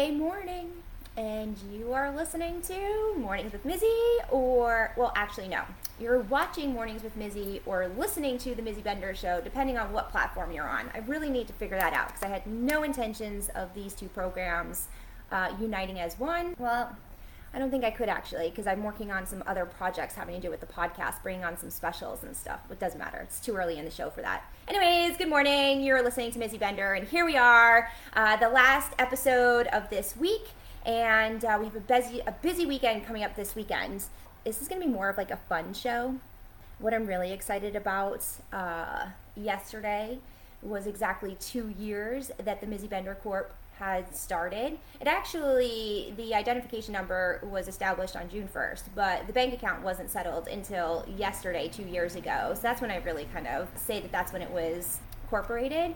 Thursday morning, and you are listening to Mornings with Mizzy, or, well, actually, no. You're watching Mornings with Mizzy or listening to The Mizzy Bender Show, depending on what platform you're on. I really need to figure that out because I had no intentions of these two programs uh, uniting as one. Well, I don't think I could actually because I'm working on some other projects having to do with the podcast, bringing on some specials and stuff. It doesn't matter. It's too early in the show for that. Anyways, good morning. You're listening to Mizzy Bender, and here we are, uh, the last episode of this week. And uh, we have a busy, a busy weekend coming up this weekend. This is going to be more of like a fun show. What I'm really excited about uh, yesterday was exactly two years that the Mizzy Bender Corp had started. It actually, the identification number was established on June 1st, but the bank account wasn't settled until yesterday, two years ago. So that's when I really kind of say that that's when it was incorporated.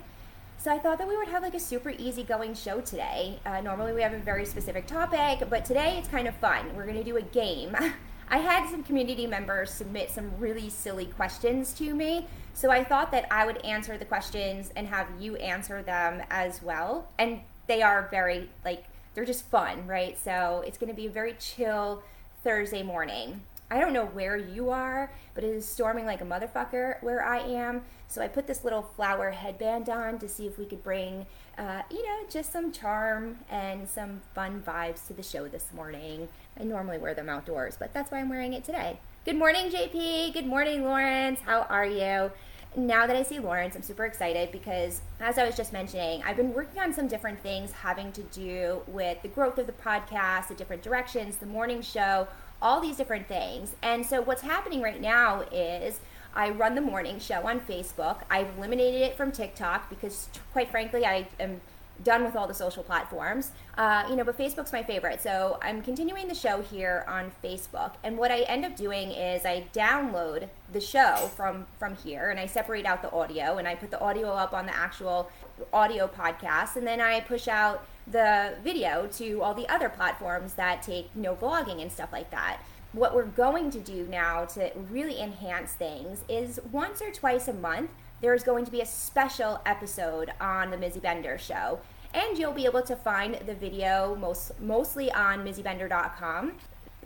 So I thought that we would have like a super easygoing show today. Uh, normally we have a very specific topic, but today it's kind of fun. We're going to do a game. I had some community members submit some really silly questions to me. So I thought that I would answer the questions and have you answer them as well. And they are very like they're just fun, right? So it's going to be a very chill Thursday morning. I don't know where you are, but it is storming like a motherfucker where I am. So I put this little flower headband on to see if we could bring, uh, you know, just some charm and some fun vibes to the show this morning. I normally wear them outdoors, but that's why I'm wearing it today. Good morning, JP. Good morning, Lawrence. How are you? Now that I see Lawrence, I'm super excited because, as I was just mentioning, I've been working on some different things having to do with the growth of the podcast, the different directions, the morning show, all these different things. And so, what's happening right now is I run the morning show on Facebook. I've eliminated it from TikTok because, quite frankly, I am done with all the social platforms. Uh, you know, but Facebook's my favorite. So I'm continuing the show here on Facebook. And what I end up doing is I download the show from from here and I separate out the audio and I put the audio up on the actual audio podcast and then I push out the video to all the other platforms that take, you know, vlogging and stuff like that what we're going to do now to really enhance things is once or twice a month there's going to be a special episode on the Mizzy Bender show. And you'll be able to find the video most, mostly on MizzyBender.com.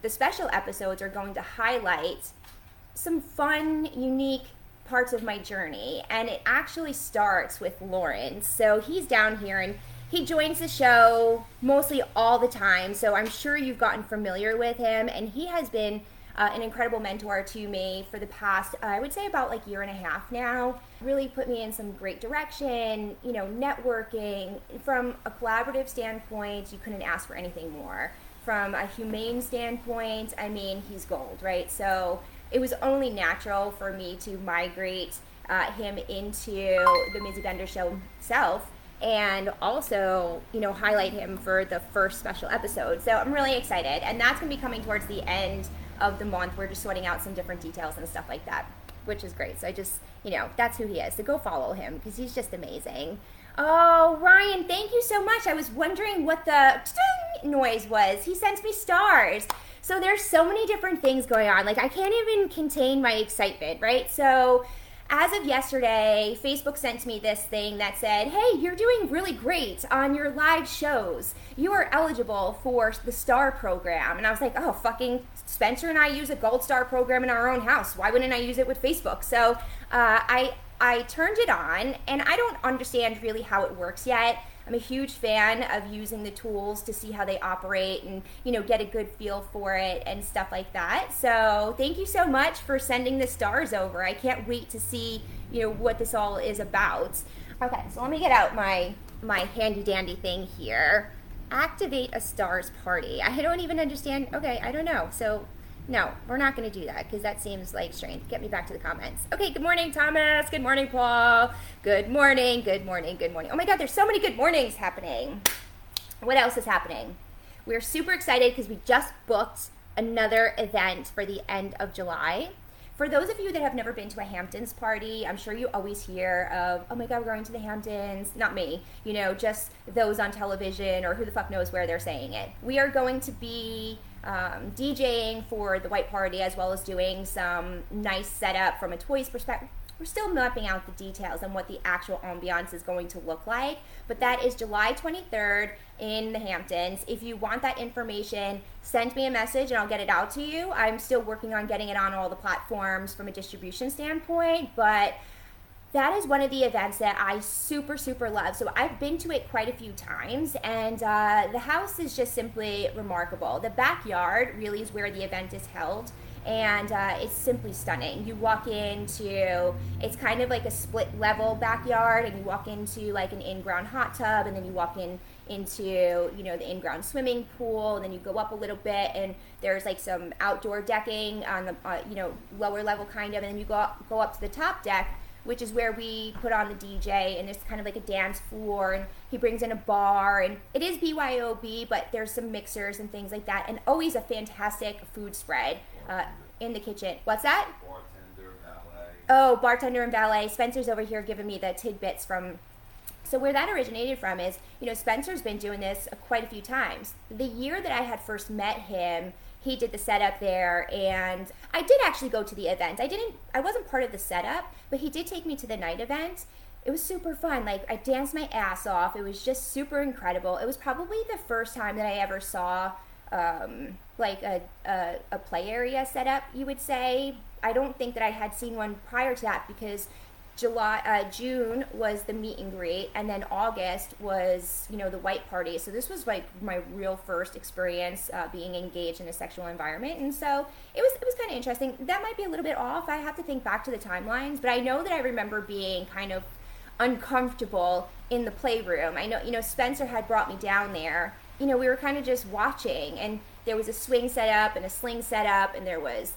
The special episodes are going to highlight some fun, unique parts of my journey. And it actually starts with Lawrence. So he's down here and he joins the show mostly all the time. So I'm sure you've gotten familiar with him. And he has been uh, an incredible mentor to me for the past, uh, I would say, about like year and a half now. Really put me in some great direction. You know, networking from a collaborative standpoint, you couldn't ask for anything more. From a humane standpoint, I mean, he's gold, right? So it was only natural for me to migrate uh, him into the Mizzy Bender show itself and also, you know, highlight him for the first special episode. So I'm really excited. And that's going to be coming towards the end of the month. We're just sorting out some different details and stuff like that, which is great. So I just, you know, that's who he is. So go follow him because he's just amazing. Oh, Ryan, thank you so much. I was wondering what the noise was. He sends me stars. So there's so many different things going on. Like I can't even contain my excitement, right? So as of yesterday, Facebook sent me this thing that said, Hey, you're doing really great on your live shows. You are eligible for the STAR program. And I was like, Oh, fucking Spencer and I use a Gold Star program in our own house. Why wouldn't I use it with Facebook? So uh, I, I turned it on, and I don't understand really how it works yet. I'm a huge fan of using the tools to see how they operate and you know get a good feel for it and stuff like that. So thank you so much for sending the stars over. I can't wait to see you know what this all is about. Okay, so let me get out my my handy dandy thing here. Activate a stars party. I don't even understand. Okay, I don't know. So No, we're not going to do that because that seems like strange. Get me back to the comments. Okay, good morning, Thomas. Good morning, Paul. Good morning, good morning, good morning. Oh my God, there's so many good mornings happening. What else is happening? We're super excited because we just booked another event for the end of July. For those of you that have never been to a Hamptons party, I'm sure you always hear of, oh my God, we're going to the Hamptons. Not me, you know, just those on television or who the fuck knows where they're saying it. We are going to be um, DJing for the white party as well as doing some nice setup from a toys perspective. We're still mapping out the details and what the actual ambiance is going to look like, but that is July 23rd in the Hamptons. If you want that information, send me a message and I'll get it out to you. I'm still working on getting it on all the platforms from a distribution standpoint, but that is one of the events that I super, super love. So I've been to it quite a few times, and uh, the house is just simply remarkable. The backyard really is where the event is held, and uh, it's simply stunning. You walk into, it's kind of like a split level backyard, and you walk into like an in ground hot tub, and then you walk in into you know the in-ground swimming pool and then you go up a little bit and there's like some outdoor decking on the uh, you know lower level kind of and then you go up, go up to the top deck which is where we put on the DJ, and it's kind of like a dance floor, and he brings in a bar, and it is BYOB, but there's some mixers and things like that, and always a fantastic food spread uh, in the kitchen. What's that? Bartender. Oh, bartender and valet. Spencer's over here giving me the tidbits from. So where that originated from is, you know, Spencer's been doing this quite a few times. The year that I had first met him, he did the setup there and i did actually go to the event. I didn't i wasn't part of the setup but he did take me to the night event. It was super fun. Like i danced my ass off. It was just super incredible. It was probably the first time that i ever saw um, like a, a, a play area setup you would say. I don't think that i had seen one prior to that because July, uh, June was the meet and greet, and then August was, you know, the white party. So this was like my real first experience uh, being engaged in a sexual environment, and so it was it was kind of interesting. That might be a little bit off. I have to think back to the timelines, but I know that I remember being kind of uncomfortable in the playroom. I know, you know, Spencer had brought me down there. You know, we were kind of just watching, and there was a swing set up and a sling set up, and there was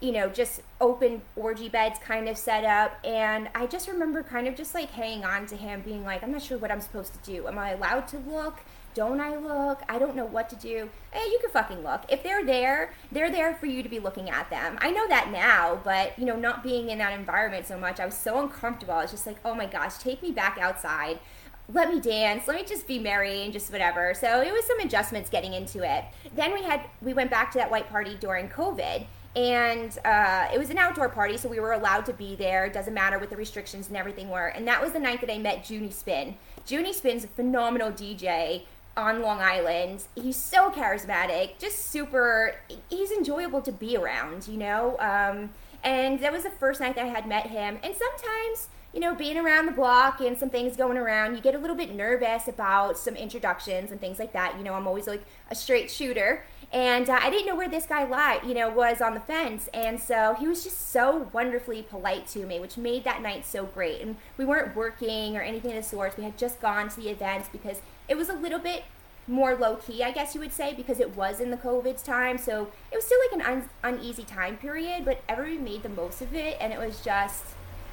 you know, just open orgy beds kind of set up. And I just remember kind of just like hanging on to him, being like, I'm not sure what I'm supposed to do. Am I allowed to look? Don't I look? I don't know what to do. Hey, you can fucking look. If they're there, they're there for you to be looking at them. I know that now, but you know, not being in that environment so much, I was so uncomfortable. I was just like, oh my gosh, take me back outside let me dance let me just be merry and just whatever so it was some adjustments getting into it then we had we went back to that white party during covid and uh, it was an outdoor party, so we were allowed to be there. It doesn't matter what the restrictions and everything were. And that was the night that I met Junie Spin. Junie Spin's a phenomenal DJ on Long Island. He's so charismatic, just super. He's enjoyable to be around, you know. Um, and that was the first night that I had met him. And sometimes, you know, being around the block and some things going around, you get a little bit nervous about some introductions and things like that. You know, I'm always like a straight shooter and uh, I didn't know where this guy lied, you know, was on the fence, and so he was just so wonderfully polite to me, which made that night so great. And we weren't working or anything of the sort. We had just gone to the events because it was a little bit more low key, I guess you would say, because it was in the COVID time. So it was still like an un- uneasy time period, but everybody made the most of it, and it was just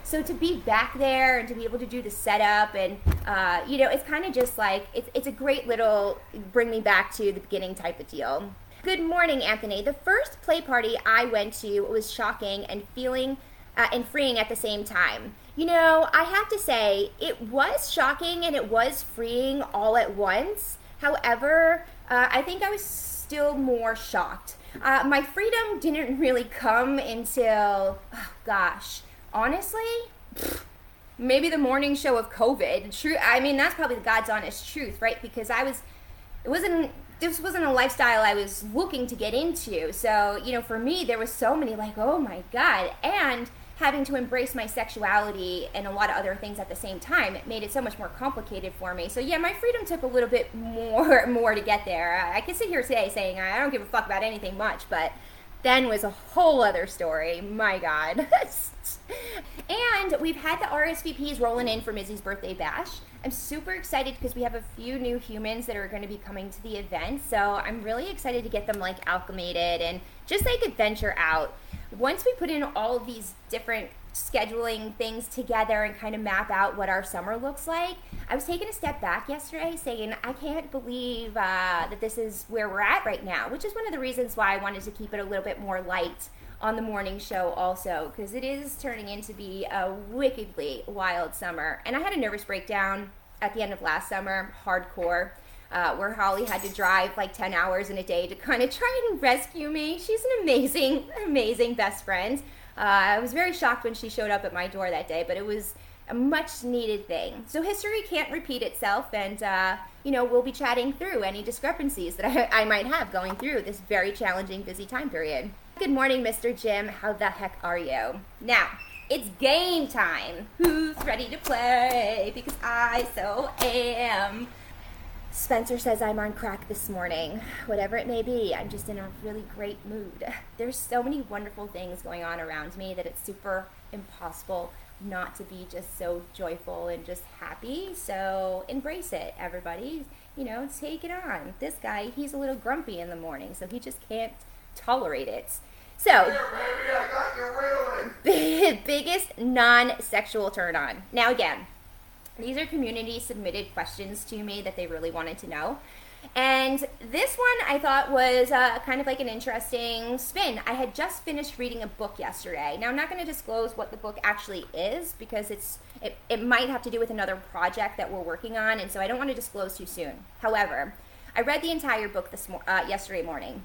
so to be back there and to be able to do the setup and uh, you know it's kind of just like it's, it's a great little bring me back to the beginning type of deal Good morning, Anthony. The first play party I went to was shocking and feeling uh, and freeing at the same time. You know, I have to say, it was shocking and it was freeing all at once. However, uh, I think I was still more shocked. Uh, my freedom didn't really come until, oh gosh, honestly, maybe the morning show of COVID. True, I mean that's probably God's honest truth, right? Because I was, it wasn't this wasn't a lifestyle I was looking to get into. So, you know, for me, there was so many like, oh my God. And having to embrace my sexuality and a lot of other things at the same time, it made it so much more complicated for me. So yeah, my freedom took a little bit more more to get there. I, I can sit here today saying I don't give a fuck about anything much, but then was a whole other story. My God. And we've had the RSVPs rolling in for Mizzy's birthday bash. I'm super excited because we have a few new humans that are going to be coming to the event. So I'm really excited to get them like alchemated and just like adventure out. Once we put in all of these different scheduling things together and kind of map out what our summer looks like, I was taking a step back yesterday saying, I can't believe uh, that this is where we're at right now, which is one of the reasons why I wanted to keep it a little bit more light on the morning show also because it is turning into be a wickedly wild summer. And I had a nervous breakdown at the end of last summer, hardcore, uh, where Holly had to drive like 10 hours in a day to kind of try and rescue me. She's an amazing, amazing best friend. Uh, I was very shocked when she showed up at my door that day, but it was a much needed thing. So history can't repeat itself, and uh, you know we'll be chatting through any discrepancies that I, I might have going through this very challenging, busy time period. Good morning, Mr. Jim. How the heck are you? Now, it's game time. Who's ready to play? Because I so am. Spencer says I'm on crack this morning. Whatever it may be, I'm just in a really great mood. There's so many wonderful things going on around me that it's super impossible not to be just so joyful and just happy. So embrace it, everybody. You know, take it on. This guy, he's a little grumpy in the morning, so he just can't tolerate it. So, biggest non sexual turn on. Now, again, these are community submitted questions to me that they really wanted to know. And this one I thought was uh, kind of like an interesting spin. I had just finished reading a book yesterday. Now I'm not going to disclose what the book actually is because it's it, it might have to do with another project that we're working on, and so I don't want to disclose too soon. However, I read the entire book this mo- uh, yesterday morning,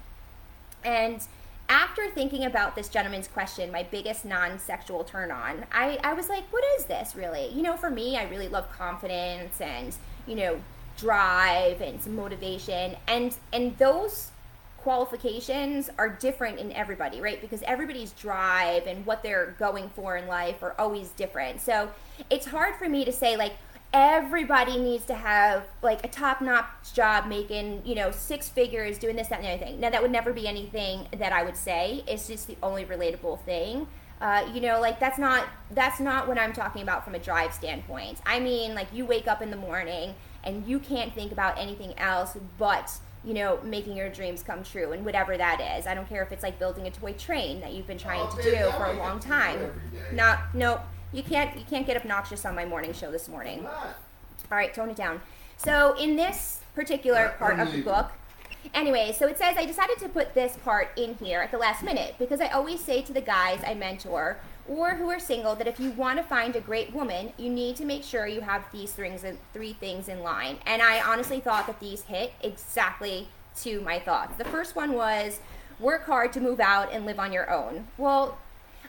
and after thinking about this gentleman's question, my biggest non-sexual turn on, I, I was like, what is this really? You know, for me, I really love confidence and, you know, drive and some motivation. And and those qualifications are different in everybody right? Because everybody's drive and what they're going for in life are always different. So it's hard for me to say like everybody needs to have like a top-notch job making you know six figures doing this that and the other thing. Now that would never be anything that i would say. It's just the only relatable thing. Uh, you know like that's not that's not what i'm talking about from a drive standpoint. I mean like you wake up in the morning and you can't think about anything else but you know making your dreams come true and whatever that is. I don't care if it's like building a toy train that you've been trying to do for a long time. not no you can't you can't get obnoxious on my morning show this morning all right tone it down so in this particular part of the book Anyway, so it says I decided to put this part in here at the last minute because I always say to the guys I mentor or who are single that if you want to find a great woman, you need to make sure you have these things three things in line. And I honestly thought that these hit exactly to my thoughts. The first one was work hard to move out and live on your own. Well,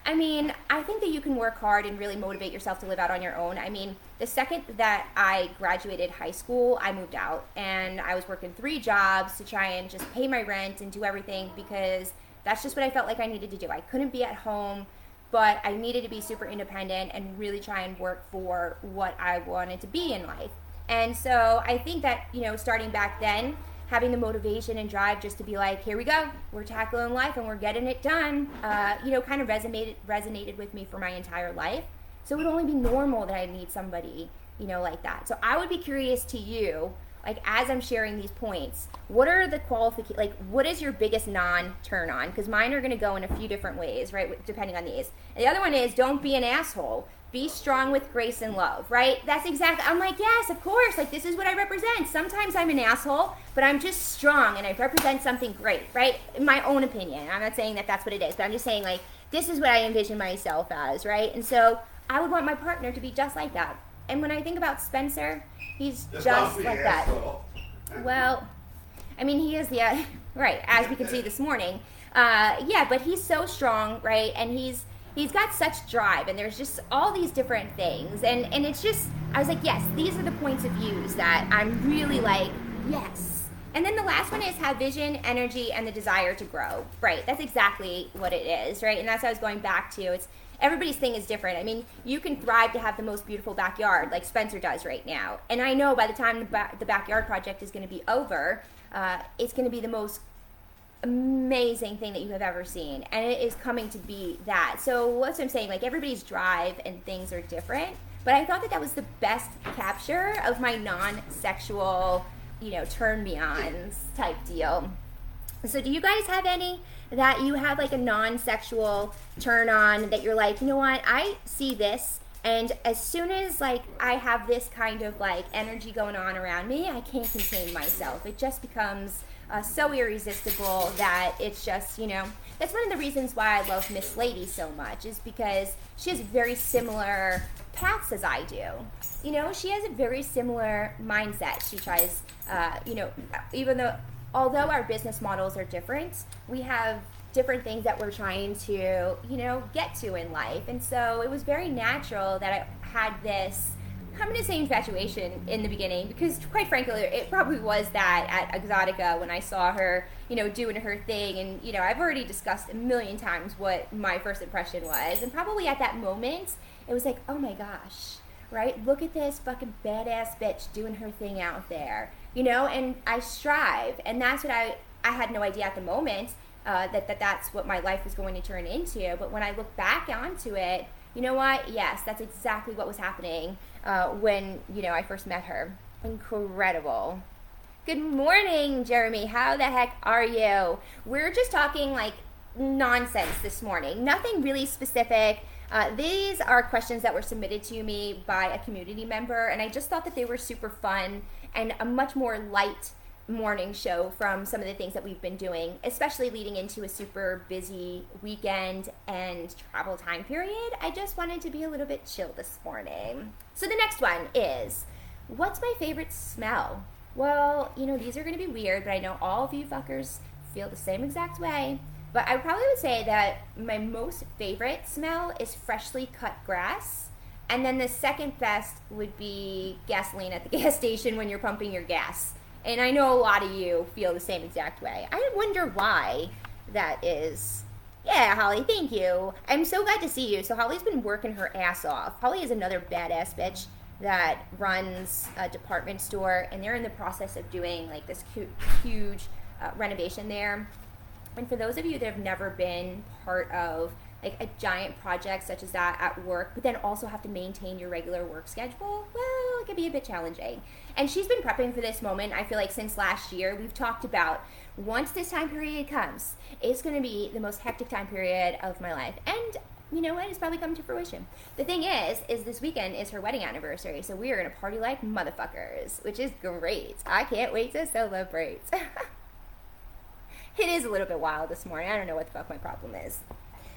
I mean, I think that you can work hard and really motivate yourself to live out on your own. I mean, the second that I graduated high school, I moved out and I was working three jobs to try and just pay my rent and do everything because that's just what I felt like I needed to do. I couldn't be at home, but I needed to be super independent and really try and work for what I wanted to be in life. And so I think that, you know, starting back then, having the motivation and drive just to be like, here we go, we're tackling life and we're getting it done, uh, you know, kind of resonated resonated with me for my entire life. So it would only be normal that I need somebody, you know, like that. So I would be curious to you, like as I'm sharing these points, what are the qualifications? Like, what is your biggest non-turn on? Because mine are going to go in a few different ways, right? Depending on these. And the other one is don't be an asshole be strong with grace and love, right? That's exactly, I'm like, yes, of course, like this is what I represent. Sometimes I'm an asshole, but I'm just strong and I represent something great, right? In my own opinion. I'm not saying that that's what it is, but I'm just saying, like, this is what I envision myself as, right? And so I would want my partner to be just like that. And when I think about Spencer, he's just, just like that. Well, I mean, he is the, uh, right, as we can see this morning. Uh, yeah, but he's so strong, right? And he's, he's got such drive and there's just all these different things. And and it's just i was like yes these are the points of views that i'm really like yes. And then the last one is have vision energy and the desire to grow. Right that's exactly what it is right? And that's what i was going back to. It's everybody's thing is different. I mean you can thrive to have the most beautiful backyard like spencer does right now. And i know by the time the, ba- the backyard project is going to be over uh, it's going to be the most amazing thing that you have ever seen, and it is coming to be that. So what's I'm saying? Like everybody's drive and things are different, but I thought that that was the best capture of my non-sexual, you know, turn me ons type deal. So do you guys have any that you have like a non-sexual turn on that you're like, you know what, I see this and as soon as like I have this kind of like energy going on around me, I can't contain myself. It just becomes uh, so irresistible that it's just, you know, that's one of the reasons why I love Miss Lady so much, is because she has very similar paths as I do. You know, she has a very similar mindset. She tries, uh, you know, even though, although our business models are different, we have different things that we're trying to, you know, get to in life. And so it was very natural that I had this I'm going to say infatuation in the beginning because, quite frankly, it probably was that at Exotica when I saw her, you know, doing her thing. And, you know, I've already discussed a million times what my first impression was. And probably at that moment, it was like, oh my gosh, right? Look at this fucking badass bitch doing her thing out there, you know? And I strive. And that's what I, I had no idea at the moment uh, that, that that's what my life was going to turn into. But when I look back onto it, you know what? Yes, that's exactly what was happening uh, when you know I first met her. Incredible. Good morning, Jeremy. How the heck are you? We're just talking like nonsense this morning. Nothing really specific. Uh, these are questions that were submitted to me by a community member, and I just thought that they were super fun and a much more light morning show from some of the things that we've been doing, especially leading into a super busy weekend and travel time period. I just wanted to be a little bit chill this morning. So the next one is what's my favorite smell? Well, you know, these are going to be weird, but I know all of you fuckers feel the same exact way. But I probably would say that my most favorite smell is freshly cut grass. And then the second best would be gasoline at the gas station when you're pumping your gas. And I know a lot of you feel the same exact way. I wonder why that is. Yeah, Holly, thank you. I'm so glad to see you. So Holly's been working her ass off. Holly is another badass bitch that runs a department store, and they're in the process of doing like this huge uh, renovation there. And for those of you that have never been part of like a giant project such as that at work, but then also have to maintain your regular work schedule, well, it can be a bit challenging. And she's been prepping for this moment, I feel like, since last year. We've talked about once this time period comes, it's going to be the most hectic time period of my life. And you know what? It's probably come to fruition. The thing is, is this weekend is her wedding anniversary, so we are gonna party like motherfuckers, which is great. I can't wait to celebrate. it is a little bit wild this morning. I don't know what the fuck my problem is.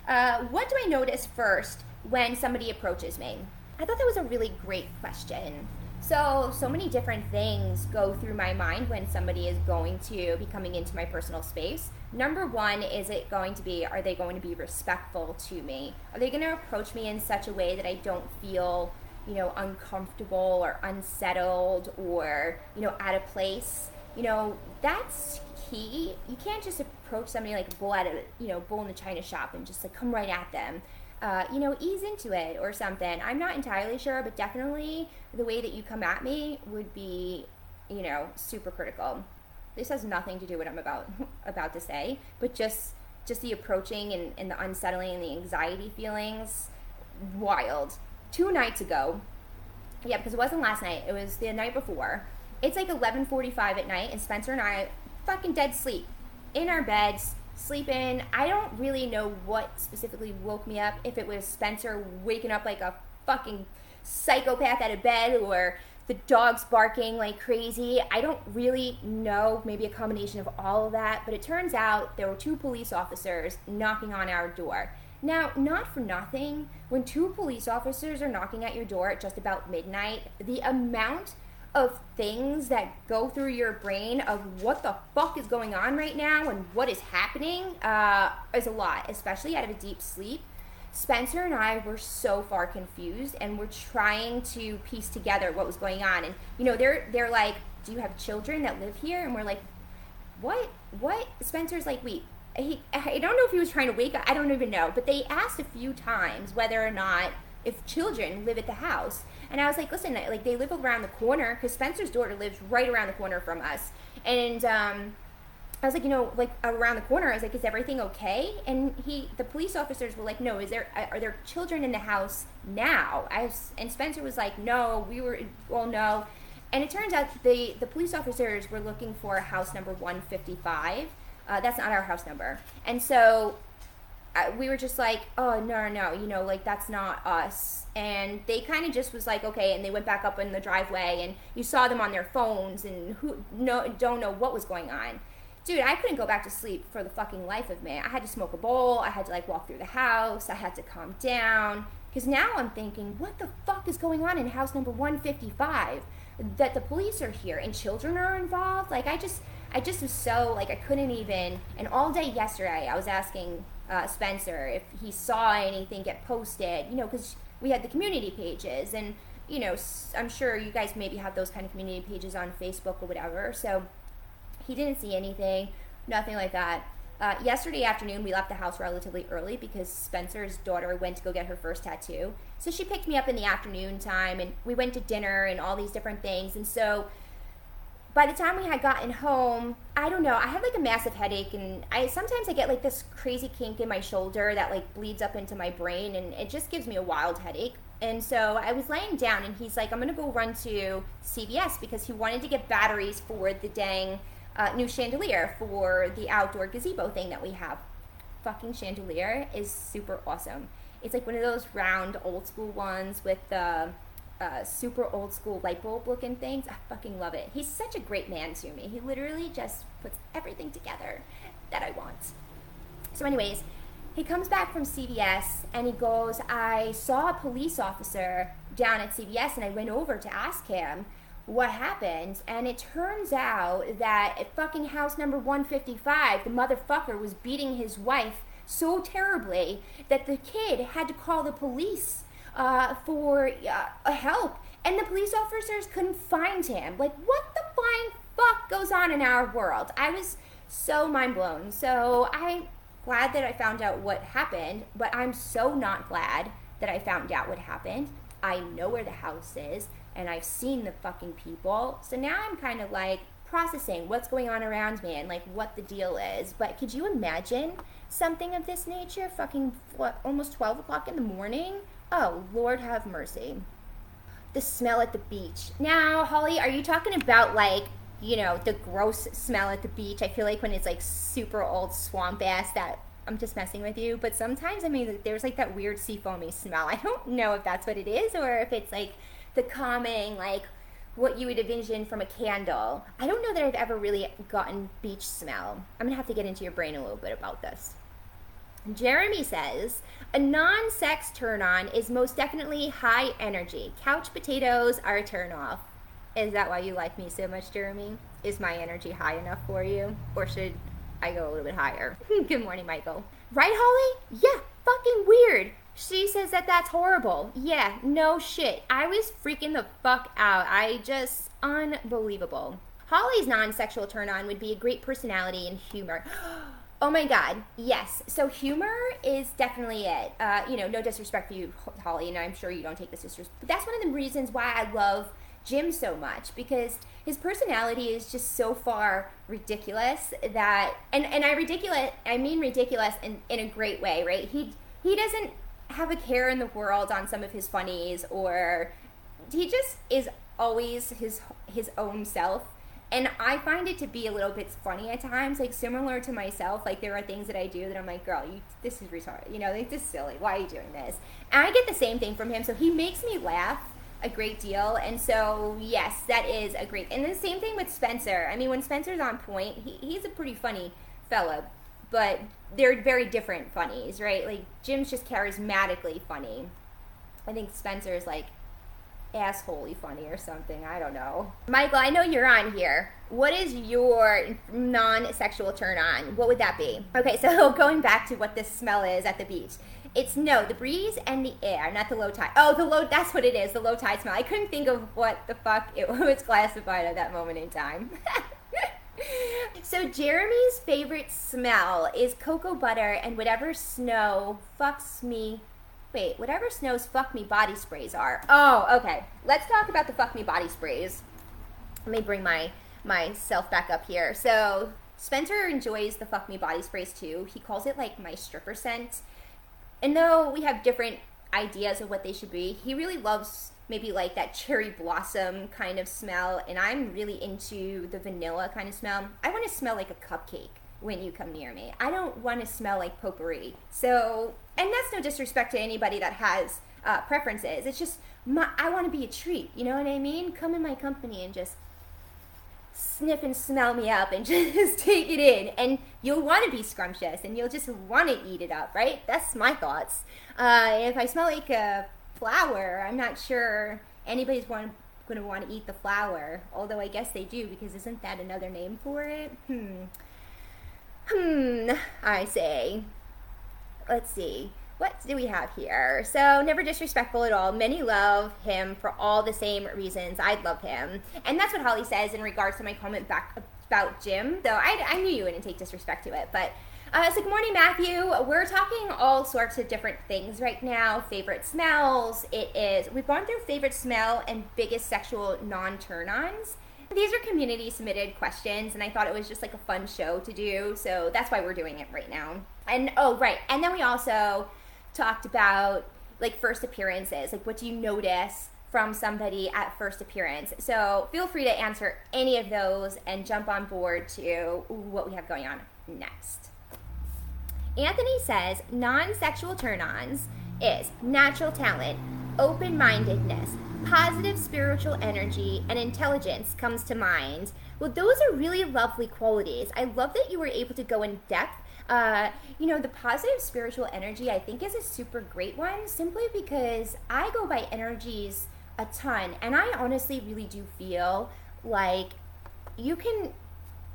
Uh, what do I notice first when somebody approaches me? I thought that was a really great question. So, so many different things go through my mind when somebody is going to be coming into my personal space. Number one, is it going to be, are they going to be respectful to me? Are they going to approach me in such a way that I don't feel, you know, uncomfortable or unsettled or, you know, out of place? You know, that's key. You can't just approach somebody like a bull at a, you know, bull in the china shop and just like come right at them uh, you know, ease into it or something. I'm not entirely sure, but definitely the way that you come at me would be, you know, super critical. This has nothing to do with what I'm about about to say, but just just the approaching and, and the unsettling and the anxiety feelings, wild. Two nights ago, yeah, because it wasn't last night. It was the night before. It's like 11:45 at night, and Spencer and I fucking dead sleep in our beds sleeping. I don't really know what specifically woke me up. If it was Spencer waking up like a fucking psychopath out of bed or the dogs barking like crazy. I don't really know, maybe a combination of all of that, but it turns out there were two police officers knocking on our door. Now, not for nothing, when two police officers are knocking at your door at just about midnight, the amount of things that go through your brain of what the fuck is going on right now and what is happening uh, is a lot, especially out of a deep sleep. Spencer and I were so far confused and we're trying to piece together what was going on. And you know, they're they're like, "Do you have children that live here?" And we're like, "What? What?" Spencer's like, "Wait, he, I don't know if he was trying to wake up. I don't even know. But they asked a few times whether or not if children live at the house. And I was like, listen, like they live around the corner because Spencer's daughter lives right around the corner from us. And um, I was like, you know, like around the corner. I was like, is everything okay? And he, the police officers were like, no, is there are there children in the house now? I was, and Spencer was like, no, we were, well, no. And it turns out the the police officers were looking for house number one fifty five. Uh, that's not our house number. And so I, we were just like, oh no, no, you know, like that's not us. And they kind of just was like, okay, and they went back up in the driveway, and you saw them on their phones, and who no don't know what was going on. Dude, I couldn't go back to sleep for the fucking life of me. I had to smoke a bowl. I had to like walk through the house. I had to calm down because now I'm thinking, what the fuck is going on in house number 155? That the police are here and children are involved. Like I just, I just was so like I couldn't even. And all day yesterday, I was asking uh, Spencer if he saw anything get posted, you know, because we had the community pages, and you know, I'm sure you guys maybe have those kind of community pages on Facebook or whatever. So he didn't see anything, nothing like that. Uh, yesterday afternoon, we left the house relatively early because Spencer's daughter went to go get her first tattoo. So she picked me up in the afternoon time, and we went to dinner and all these different things. And so by the time we had gotten home, I don't know, I had like a massive headache and I sometimes I get like this crazy kink in my shoulder that like bleeds up into my brain and it just gives me a wild headache. And so I was laying down and he's like, I'm gonna go run to CVS because he wanted to get batteries for the dang uh, new chandelier for the outdoor gazebo thing that we have. Fucking chandelier is super awesome. It's like one of those round old school ones with the uh, super old school light bulb looking things. I fucking love it. He's such a great man to me. He literally just puts everything together that I want. So, anyways, he comes back from CVS and he goes, I saw a police officer down at CVS and I went over to ask him what happened. And it turns out that at fucking house number 155, the motherfucker was beating his wife so terribly that the kid had to call the police uh, for uh, help, and the police officers couldn't find him. Like, what the flying fuck goes on in our world? I was so mind blown. So I'm glad that I found out what happened, but I'm so not glad that I found out what happened. I know where the house is, and I've seen the fucking people. So now I'm kind of like processing what's going on around me and like what the deal is. But could you imagine something of this nature? Fucking what, almost 12 o'clock in the morning? Oh, Lord have mercy. The smell at the beach. Now, Holly, are you talking about like, you know, the gross smell at the beach? I feel like when it's like super old swamp ass that I'm just messing with you. But sometimes, I mean, there's like that weird seafoamy smell. I don't know if that's what it is or if it's like the calming, like what you would envision from a candle. I don't know that I've ever really gotten beach smell. I'm gonna have to get into your brain a little bit about this. Jeremy says, a non sex turn on is most definitely high energy. Couch potatoes are a turn off. Is that why you like me so much, Jeremy? Is my energy high enough for you? Or should I go a little bit higher? Good morning, Michael. Right, Holly? Yeah, fucking weird. She says that that's horrible. Yeah, no shit. I was freaking the fuck out. I just, unbelievable. Holly's non sexual turn on would be a great personality and humor. Oh my God, yes. So humor is definitely it. Uh, you know, no disrespect for you, Holly, and I'm sure you don't take this disrespect. But that's one of the reasons why I love Jim so much because his personality is just so far ridiculous that, and and I ridiculous, I mean ridiculous in in a great way, right? He he doesn't have a care in the world on some of his funnies, or he just is always his his own self and I find it to be a little bit funny at times, like similar to myself. Like there are things that I do that I'm like, girl, you, this is retarded. You know, like, this is silly. Why are you doing this? And I get the same thing from him. So he makes me laugh a great deal. And so, yes, that is a great. And the same thing with Spencer. I mean, when Spencer's on point, he, he's a pretty funny fella, but they're very different funnies, right? Like Jim's just charismatically funny. I think Spencer's like assholey funny or something. I don't know. Michael, I know you're on here. What is your non-sexual turn on? What would that be? Okay, so going back to what this smell is at the beach. It's no, the breeze and the air, not the low tide. Oh, the low, that's what it is, the low tide smell. I couldn't think of what the fuck it was classified at that moment in time. so Jeremy's favorite smell is cocoa butter and whatever snow fucks me Wait, whatever Snow's fuck me body sprays are. Oh, okay. Let's talk about the fuck me body sprays. Let me bring my myself back up here. So Spencer enjoys the fuck me body sprays too. He calls it like my stripper scent. And though we have different ideas of what they should be, he really loves maybe like that cherry blossom kind of smell. And I'm really into the vanilla kind of smell. I want to smell like a cupcake when you come near me. I don't want to smell like potpourri. So, and that's no disrespect to anybody that has uh, preferences. It's just my, I want to be a treat. You know what I mean? Come in my company and just sniff and smell me up and just take it in. And you'll want to be scrumptious and you'll just want to eat it up, right? That's my thoughts. Uh, if I smell like a flower, I'm not sure anybody's want, going to want to eat the flower. Although I guess they do because isn't that another name for it? Hmm. Hmm, I say. Let's see. What do we have here? So, never disrespectful at all. Many love him for all the same reasons I'd love him. And that's what Holly says in regards to my comment back about Jim, though I, I knew you wouldn't take disrespect to it. But uh, it's like, morning, Matthew. We're talking all sorts of different things right now. Favorite smells. It is, we've gone through favorite smell and biggest sexual non turn ons. These are community submitted questions, and I thought it was just like a fun show to do, so that's why we're doing it right now. And oh, right, and then we also talked about like first appearances, like what do you notice from somebody at first appearance? So feel free to answer any of those and jump on board to what we have going on next. Anthony says non sexual turn ons is natural talent, open mindedness, positive spiritual energy, and intelligence comes to mind. Well, those are really lovely qualities. I love that you were able to go in depth. Uh, you know, the positive spiritual energy I think is a super great one simply because I go by energies a ton, and I honestly really do feel like you can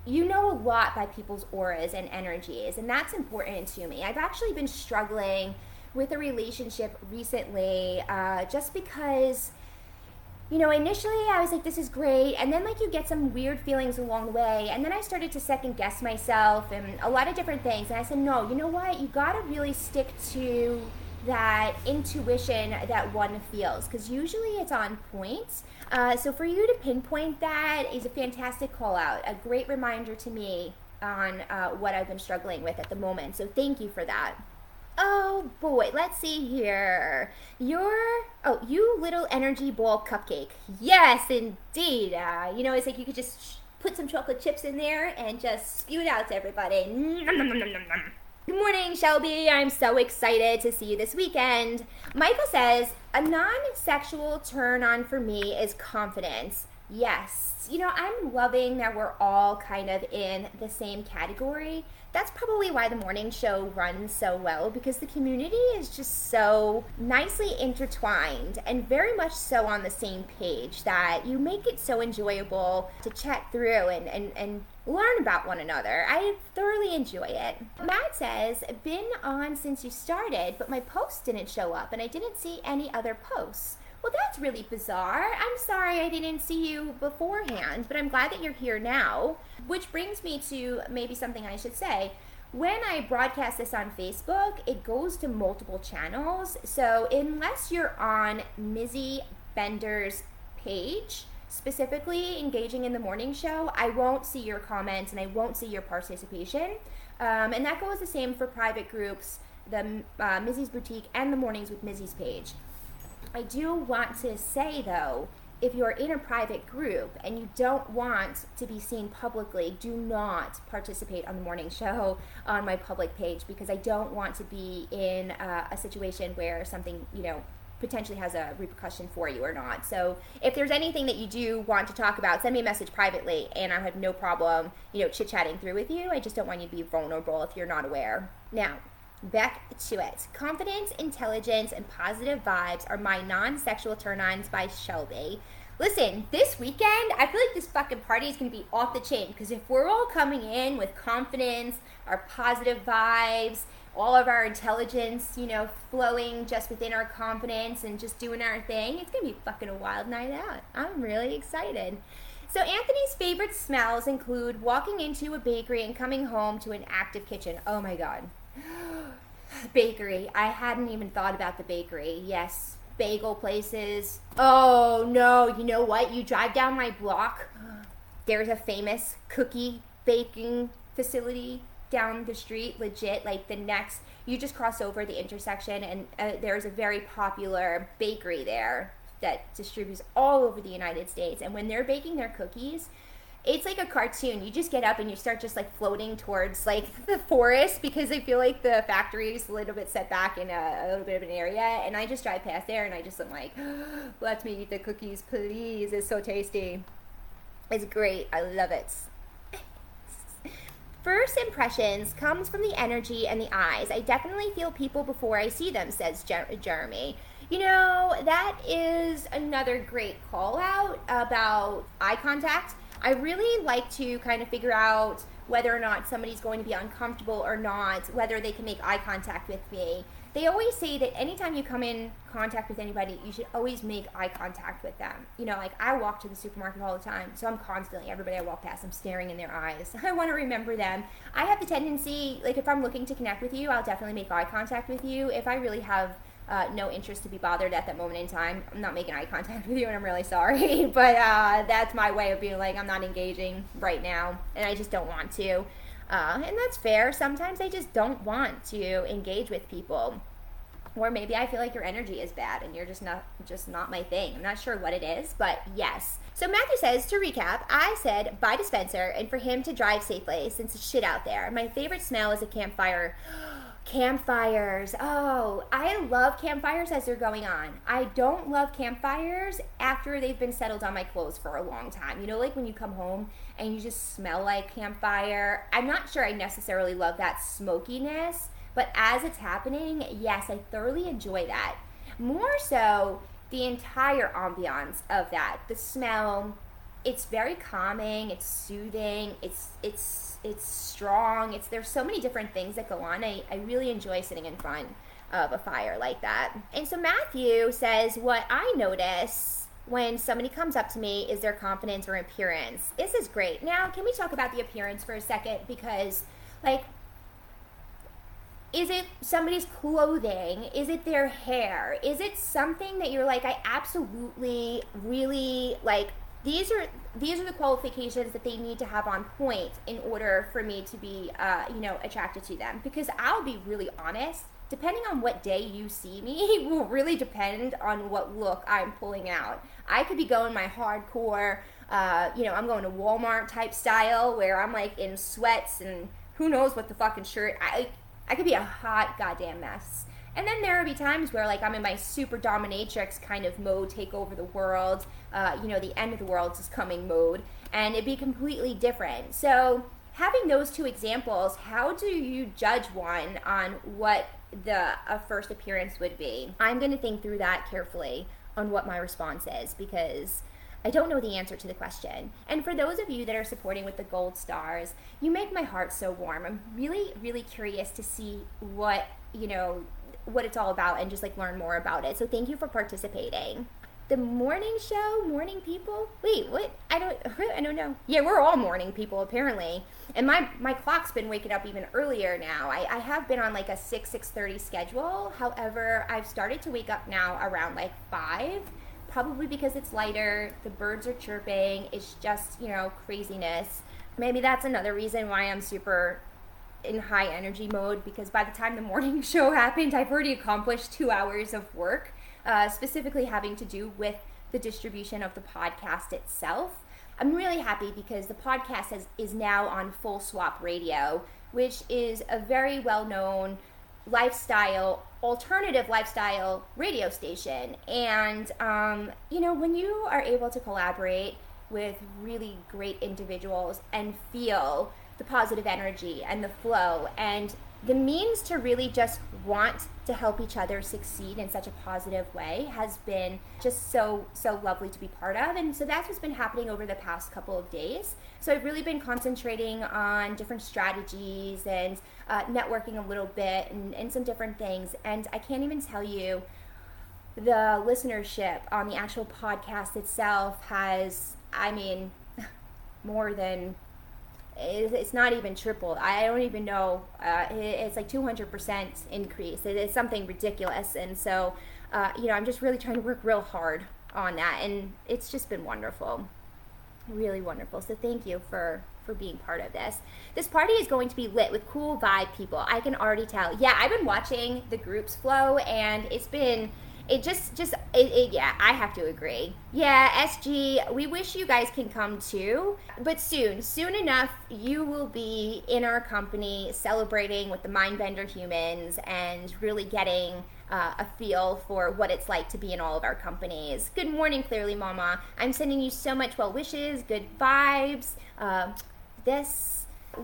you know a lot by people's auras and energies, and that's important to me. I've actually been struggling with a relationship recently uh, just because you know, initially I was like, this is great. And then, like, you get some weird feelings along the way. And then I started to second guess myself and a lot of different things. And I said, no, you know what? You got to really stick to that intuition that one feels because usually it's on point. Uh, so, for you to pinpoint that is a fantastic call out, a great reminder to me on uh, what I've been struggling with at the moment. So, thank you for that. Oh boy, let's see here. Your oh, you little energy ball cupcake. Yes, indeed. Uh, you know, it's like you could just put some chocolate chips in there and just spew it out to everybody. Good morning, Shelby. I'm so excited to see you this weekend. Michael says a non-sexual turn on for me is confidence. Yes, you know, I'm loving that we're all kind of in the same category that's probably why the morning show runs so well because the community is just so nicely intertwined and very much so on the same page that you make it so enjoyable to chat through and, and, and learn about one another. I thoroughly enjoy it. Matt says, been on since you started, but my post didn't show up and I didn't see any other posts. Well, that's really bizarre. I'm sorry I didn't see you beforehand, but I'm glad that you're here now. Which brings me to maybe something I should say. When I broadcast this on Facebook, it goes to multiple channels. So unless you're on Mizzy Bender's page, specifically engaging in the morning show, I won't see your comments and I won't see your participation. Um, and that goes the same for private groups, the uh, Mizzy's Boutique, and the Mornings with Mizzy's page. I do want to say though, if you're in a private group and you don't want to be seen publicly, do not participate on the morning show on my public page because I don't want to be in a, a situation where something, you know, potentially has a repercussion for you or not. So if there's anything that you do want to talk about, send me a message privately and I have no problem, you know, chit chatting through with you. I just don't want you to be vulnerable if you're not aware. Now, back to it. Confidence, intelligence, and positive vibes are my non sexual turn ons by Shelby. Listen, this weekend, I feel like this fucking party is gonna be off the chain because if we're all coming in with confidence, our positive vibes, all of our intelligence, you know, flowing just within our confidence and just doing our thing, it's gonna be fucking a wild night out. I'm really excited. So, Anthony's favorite smells include walking into a bakery and coming home to an active kitchen. Oh my god. bakery. I hadn't even thought about the bakery. Yes, bagel places. Oh no, you know what? You drive down my block, there's a famous cookie baking facility down the street, legit, like the next, you just cross over the intersection, and uh, there's a very popular bakery there that distributes all over the United States. And when they're baking their cookies, it's like a cartoon. You just get up and you start just like floating towards like the forest because I feel like the factory is a little bit set back in a, a little bit of an area. And I just drive past there and I just am like, let me eat the cookies, please. It's so tasty. It's great. I love it. First impressions comes from the energy and the eyes. I definitely feel people before I see them, says Jer- Jeremy. You know, that is another great call out about eye contact. I really like to kind of figure out whether or not somebody's going to be uncomfortable or not, whether they can make eye contact with me. They always say that anytime you come in contact with anybody, you should always make eye contact with them. You know, like I walk to the supermarket all the time, so I'm constantly, everybody I walk past, I'm staring in their eyes. I want to remember them. I have the tendency, like if I'm looking to connect with you, I'll definitely make eye contact with you. If I really have uh, no interest to be bothered at that moment in time. I'm not making eye contact with you, and I'm really sorry. but uh, that's my way of being like, I'm not engaging right now, and I just don't want to. Uh, and that's fair. Sometimes I just don't want to engage with people. Or maybe I feel like your energy is bad and you're just not just not my thing. I'm not sure what it is, but yes. So Matthew says to recap, I said buy dispenser and for him to drive safely since it's shit out there. My favorite smell is a campfire. Campfires. Oh, I love campfires as they're going on. I don't love campfires after they've been settled on my clothes for a long time. You know, like when you come home and you just smell like campfire. I'm not sure I necessarily love that smokiness, but as it's happening, yes, I thoroughly enjoy that. More so, the entire ambiance of that. The smell, it's very calming, it's soothing, it's it's it's strong. It's there's so many different things that go on. I, I really enjoy sitting in front of a fire like that. And so Matthew says, What I notice when somebody comes up to me is their confidence or appearance. This is great. Now, can we talk about the appearance for a second? Because, like, is it somebody's clothing? Is it their hair? Is it something that you're like, I absolutely really like these are these are the qualifications that they need to have on point in order for me to be uh, you know attracted to them. Because i'll be really honest depending on what day you see me will really depend on what look i'm pulling out. I could be going my hardcore uh, you know i'm going to walmart type style where i'm like in sweats and who knows what the fucking shirt i i could be a hot goddamn mess and then there will be times where like I'm in my super dominatrix kind of mode, take over the world. Uh, you know, the end of the world is coming mode, and it'd be completely different. So having those two examples, how do you judge one on what the a first appearance would be? I'm going to think through that carefully on what my response is because I don't know the answer to the question. And for those of you that are supporting with the gold stars, you make my heart so warm. I'm really, really curious to see what, you know, what it's all about and just like learn more about it. So thank you for participating. The morning show, morning people. Wait, what? I don't. I don't know. Yeah, we're all morning people apparently. And my my clock's been waking up even earlier now. I, I have been on like a six six thirty schedule. However, I've started to wake up now around like five. Probably because it's lighter. The birds are chirping. It's just you know craziness. Maybe that's another reason why I'm super in high energy mode because by the time the morning show happened, I've already accomplished two hours of work, uh, specifically having to do with the distribution of the podcast itself. I'm really happy because the podcast has, is now on Full Swap Radio, which is a very well known lifestyle, alternative lifestyle radio station. And, um, you know, when you are able to collaborate with really great individuals and feel the positive energy and the flow and the means to really just want to help each other succeed in such a positive way has been just so so lovely to be part of. And so that's what's been happening over the past couple of days. So i've really been concentrating on different strategies and uh, networking a little bit and, and some different things. And i can't even tell you the listenership on the actual podcast itself has i mean more than it's not even triple. I don't even know. Uh, it's like 200% increase. It's something ridiculous. And so, uh, you know, I'm just really trying to work real hard on that. And it's just been wonderful. really wonderful. So thank you for for being part of this. This party is going to be lit with cool vibe people. I can already tell. Yeah, I've been watching the groups flow and it's been it just just it, it, yeah i have to agree. Yeah sg we wish you guys can come too but soon soon enough you will be in our company celebrating with the mindbender humans and really getting uh, a feel for what it's like to be in all of our companies. Good morning clearly mama. I'm sending you so much well wishes good vibes. Uh, this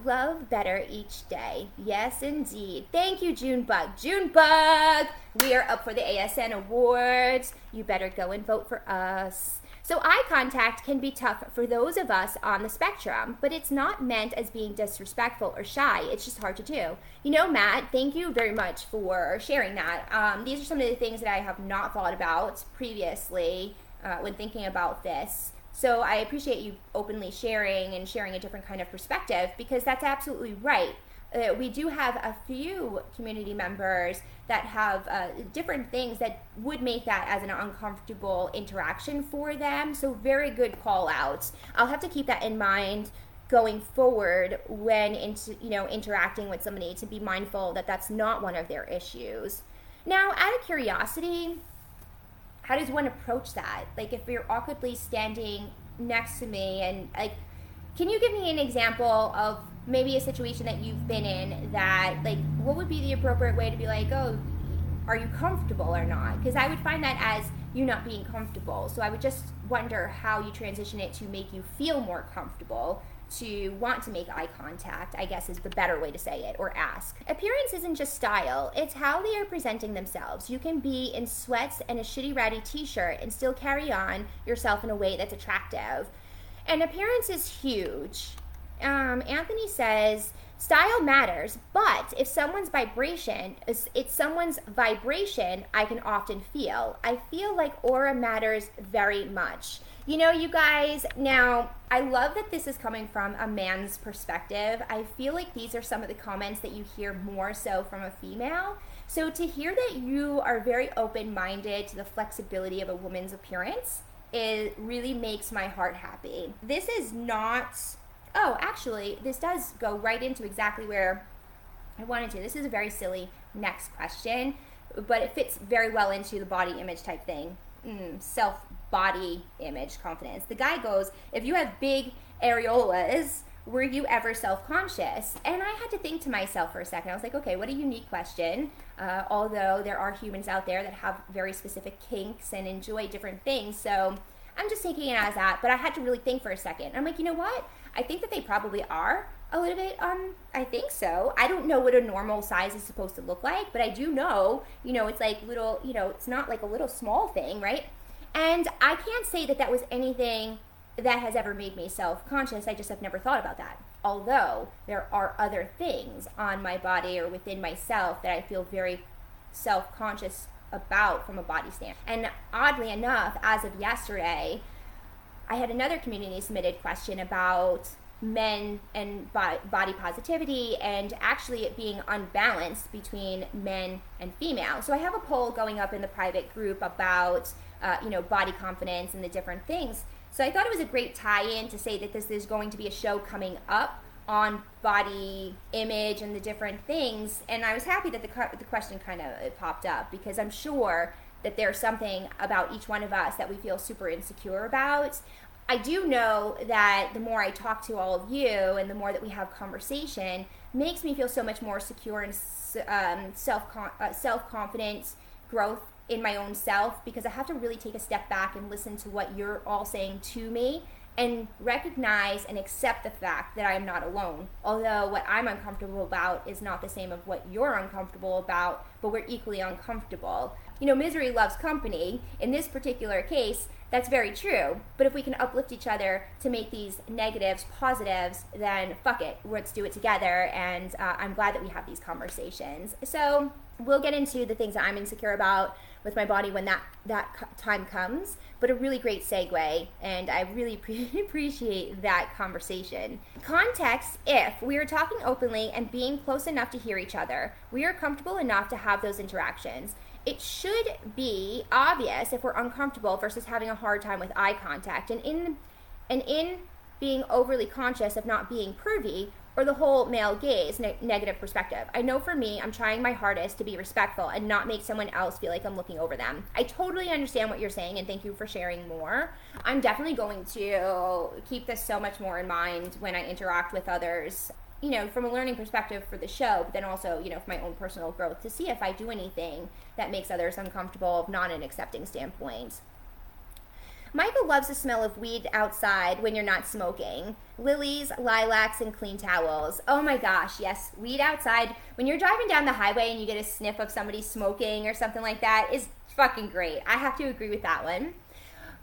love better each day. Yes, indeed. Thank you, Junebug. Junebug! We are up for the ASN Awards. You better go and vote for us. So, eye contact can be tough for those of us on the spectrum, but it's not meant as being disrespectful or shy. It's just hard to do. You know, Matt, thank you very much for sharing that. Um, these are some of the things that I have not thought about previously uh, when thinking about this. So I appreciate you openly sharing and sharing a different kind of perspective because that's absolutely right. Uh, we do have a few community members that have uh, different things that would make that as an uncomfortable interaction for them. So very good call outs. I'll have to keep that in mind going forward when into, you know interacting with somebody to be mindful that that's not one of their issues. Now, out of curiosity, how does one approach that? Like if you're awkwardly standing next to me and like can you give me an example of maybe a situation that you've been in that like what would be the appropriate way to be like, "Oh, are you comfortable or not?" Because I would find that as you not being comfortable. So I would just wonder how you transition it to make you feel more comfortable to want to make eye contact, I guess is the better way to say it, or ask. Appearance isn't just style, it's how they are presenting themselves. You can be in sweats and a shitty ratty t shirt and still carry on yourself in a way that's attractive. And appearance is huge. Um, Anthony says, Style matters, but if someone's vibration it's someone's vibration I can often feel. I feel like aura matters very much. You know, you guys, now I love that this is coming from a man's perspective. I feel like these are some of the comments that you hear more so from a female. So to hear that you are very open minded to the flexibility of a woman's appearance, it really makes my heart happy. This is not, oh, actually, this does go right into exactly where I wanted to. This is a very silly next question, but it fits very well into the body image type thing. Mm, self body image confidence. The guy goes, If you have big areolas, were you ever self conscious? And I had to think to myself for a second. I was like, okay, what a unique question. Uh, although there are humans out there that have very specific kinks and enjoy different things. So I'm just taking it as that. But I had to really think for a second. I'm like, you know what? I think that they probably are a little bit um i think so i don't know what a normal size is supposed to look like but i do know you know it's like little you know it's not like a little small thing right and I can't say that that was anything that has ever made me self conscious. I just have never thought about that. Although there are other things on my body or within myself that I feel very self conscious about from a body stand. And oddly enough, as of yesterday, I had another community submitted question about men and body positivity and actually it being unbalanced between men and female. So I have a poll going up in the private group about uh, you know, body confidence and the different things. So I thought it was a great tie-in to say that this is going to be a show coming up on body image and the different things. And I was happy that the, the question kind of popped up because I'm sure that there's something about each one of us that we feel super insecure about. I do know that the more I talk to all of you and the more that we have conversation makes me feel so much more secure and um, self uh, self confident growth in my own self because I have to really take a step back and listen to what you're all saying to me and recognize and accept the fact that I am not alone. Although what I'm uncomfortable about is not the same of what you're uncomfortable about, but we're equally uncomfortable. You know, misery loves company. In this particular case, that's very true. But if we can uplift each other to make these negatives positives, then fuck it, let's do it together. And uh, I'm glad that we have these conversations. So we'll get into the things that I'm insecure about with my body when that that time comes. But a really great segue, and I really pre- appreciate that conversation. Context: If we are talking openly and being close enough to hear each other, we are comfortable enough to have those interactions. It should be obvious if we're uncomfortable versus having a hard time with eye contact. And in and in being overly conscious of not being pervy or the whole male gaze ne- negative perspective. I know for me, I'm trying my hardest to be respectful and not make someone else feel like I'm looking over them. I totally understand what you're saying and thank you for sharing more. I'm definitely going to keep this so much more in mind when I interact with others. You know, from a learning perspective for the show, but then also, you know, for my own personal growth to see if I do anything that makes others uncomfortable, not an accepting standpoint. Michael loves the smell of weed outside when you're not smoking. Lilies, lilacs, and clean towels. Oh my gosh, yes, weed outside. When you're driving down the highway and you get a sniff of somebody smoking or something like that is fucking great. I have to agree with that one.